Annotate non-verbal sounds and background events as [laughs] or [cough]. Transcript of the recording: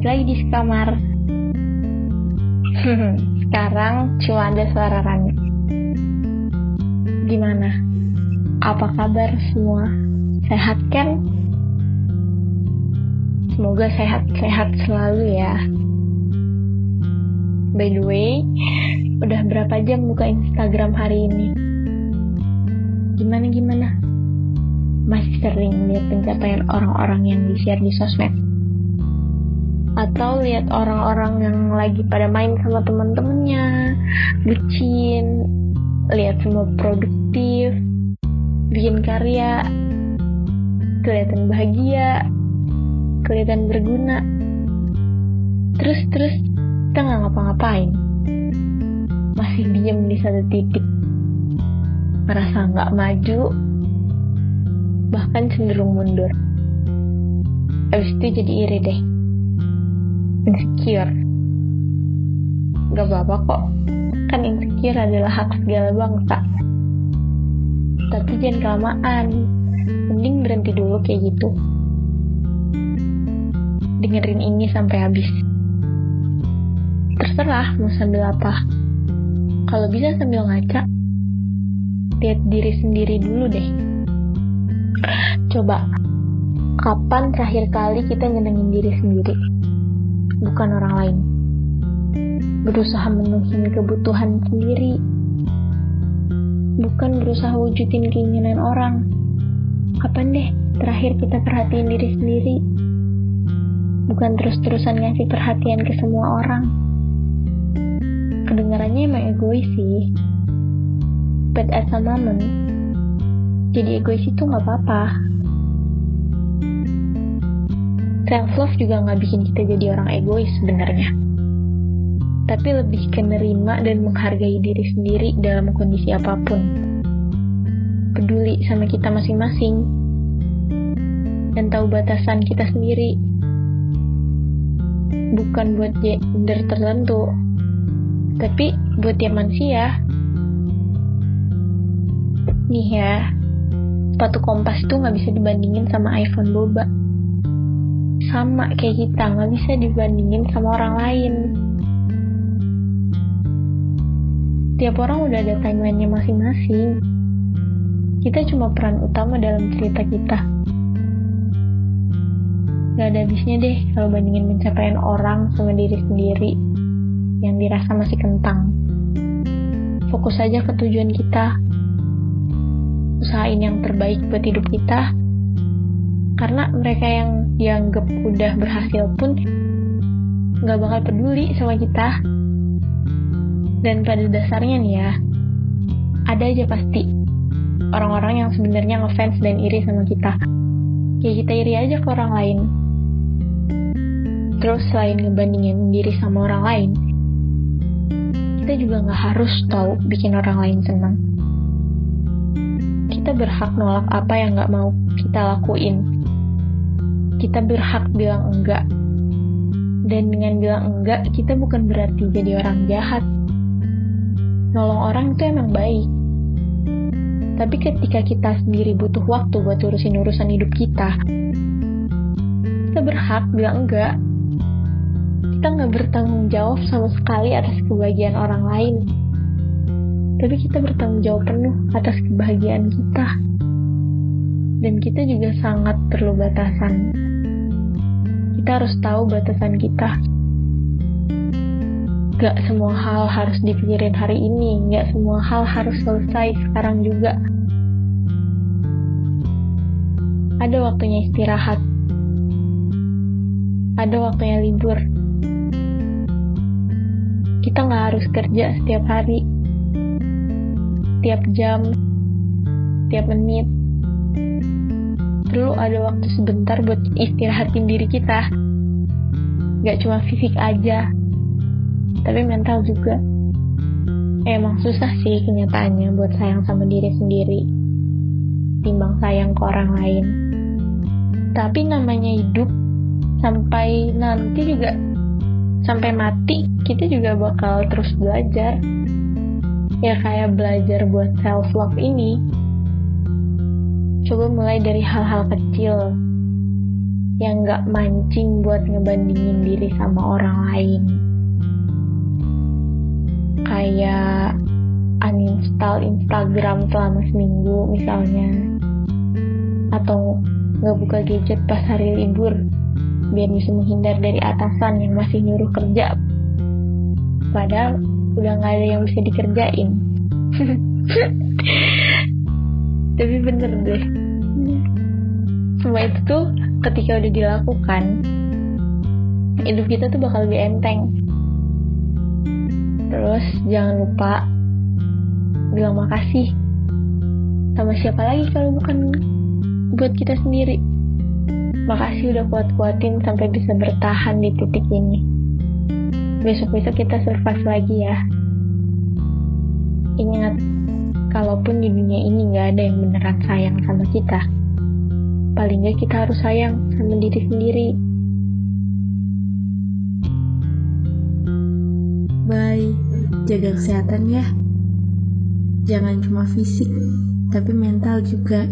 balik lagi di kamar. [laughs] Sekarang cuma ada suara Rani. Gimana? Apa kabar semua? Sehat kan? Semoga sehat-sehat selalu ya. By the way, udah berapa jam buka Instagram hari ini? Gimana-gimana? Masih sering lihat pencapaian orang-orang yang di-share di sosmed? Atau lihat orang-orang yang lagi pada main sama teman-temannya, bucin, lihat semua produktif, bikin karya, kelihatan bahagia, kelihatan berguna. Terus terus kita nggak ngapa-ngapain, masih diem di satu titik, merasa nggak maju, bahkan cenderung mundur. Abis itu jadi iri deh insecure. Gak apa-apa kok. Kan insecure adalah hak segala bangsa. Tapi jangan kelamaan. Mending berhenti dulu kayak gitu. Dengerin ini sampai habis. Terserah mau sambil apa. Kalau bisa sambil ngaca. Lihat diri sendiri dulu deh. Coba kapan terakhir kali kita nyenengin diri sendiri bukan orang lain. Berusaha menuhin kebutuhan sendiri, bukan berusaha wujudin keinginan orang. Kapan deh terakhir kita perhatiin diri sendiri? Bukan terus-terusan ngasih perhatian ke semua orang. Kedengarannya emang egois sih. But at a moment, jadi egois itu nggak apa-apa self love juga nggak bikin kita jadi orang egois sebenarnya. Tapi lebih ke nerima dan menghargai diri sendiri dalam kondisi apa pun. Peduli sama kita masing-masing. Dan tahu batasan kita sendiri. Bukan buat gender tertentu. Tapi buat tiap manusia. Nih ya sepatu kompas itu nggak bisa dibandingin sama iPhone boba sama kayak kita nggak bisa dibandingin sama orang lain tiap orang udah ada timelinenya masing-masing kita cuma peran utama dalam cerita kita Gak ada habisnya deh kalau bandingin pencapaian orang sama diri sendiri yang dirasa masih kentang. Fokus aja ke tujuan kita. Usahain yang terbaik buat hidup kita karena mereka yang dianggap udah berhasil pun nggak bakal peduli sama kita. Dan pada dasarnya nih ya ada aja pasti orang-orang yang sebenarnya ngefans dan iri sama kita. Ya kita iri aja ke orang lain. Terus selain ngebandingin diri sama orang lain kita juga nggak harus tahu bikin orang lain senang. Kita berhak nolak apa yang nggak mau kita lakuin kita berhak bilang enggak. Dan dengan bilang enggak, kita bukan berarti jadi orang jahat. Nolong orang itu emang baik. Tapi ketika kita sendiri butuh waktu buat urusin urusan hidup kita, kita berhak bilang enggak. Kita nggak bertanggung jawab sama sekali atas kebahagiaan orang lain. Tapi kita bertanggung jawab penuh atas kebahagiaan kita dan kita juga sangat perlu batasan kita harus tahu batasan kita. Gak semua hal harus dipikirin hari ini, gak semua hal harus selesai sekarang juga. Ada waktunya istirahat, ada waktunya libur. Kita nggak harus kerja setiap hari, tiap jam, tiap menit, perlu ada waktu sebentar buat istirahatin diri kita. Gak cuma fisik aja, tapi mental juga. Emang susah sih kenyataannya buat sayang sama diri sendiri, timbang sayang ke orang lain. Tapi namanya hidup, sampai nanti juga, sampai mati, kita juga bakal terus belajar. Ya kayak belajar buat self-love ini, Coba mulai dari hal-hal kecil yang gak mancing buat ngebandingin diri sama orang lain. Kayak uninstall Instagram selama seminggu misalnya. Atau gak buka gadget pas hari libur biar bisa menghindar dari atasan yang masih nyuruh kerja. Padahal udah gak ada yang bisa dikerjain. [laughs] Tapi bener deh. Semua itu tuh ketika udah dilakukan, hidup kita tuh bakal lebih enteng. Terus jangan lupa bilang makasih sama siapa lagi kalau bukan buat kita sendiri. Makasih udah kuat-kuatin sampai bisa bertahan di titik ini. Besok-besok kita survive lagi ya. Ingat, kalaupun di dunia ini gak ada yang beneran sayang sama kita, paling gak kita harus sayang sama diri sendiri. Bye, jaga kesehatan ya. Jangan cuma fisik, tapi mental juga.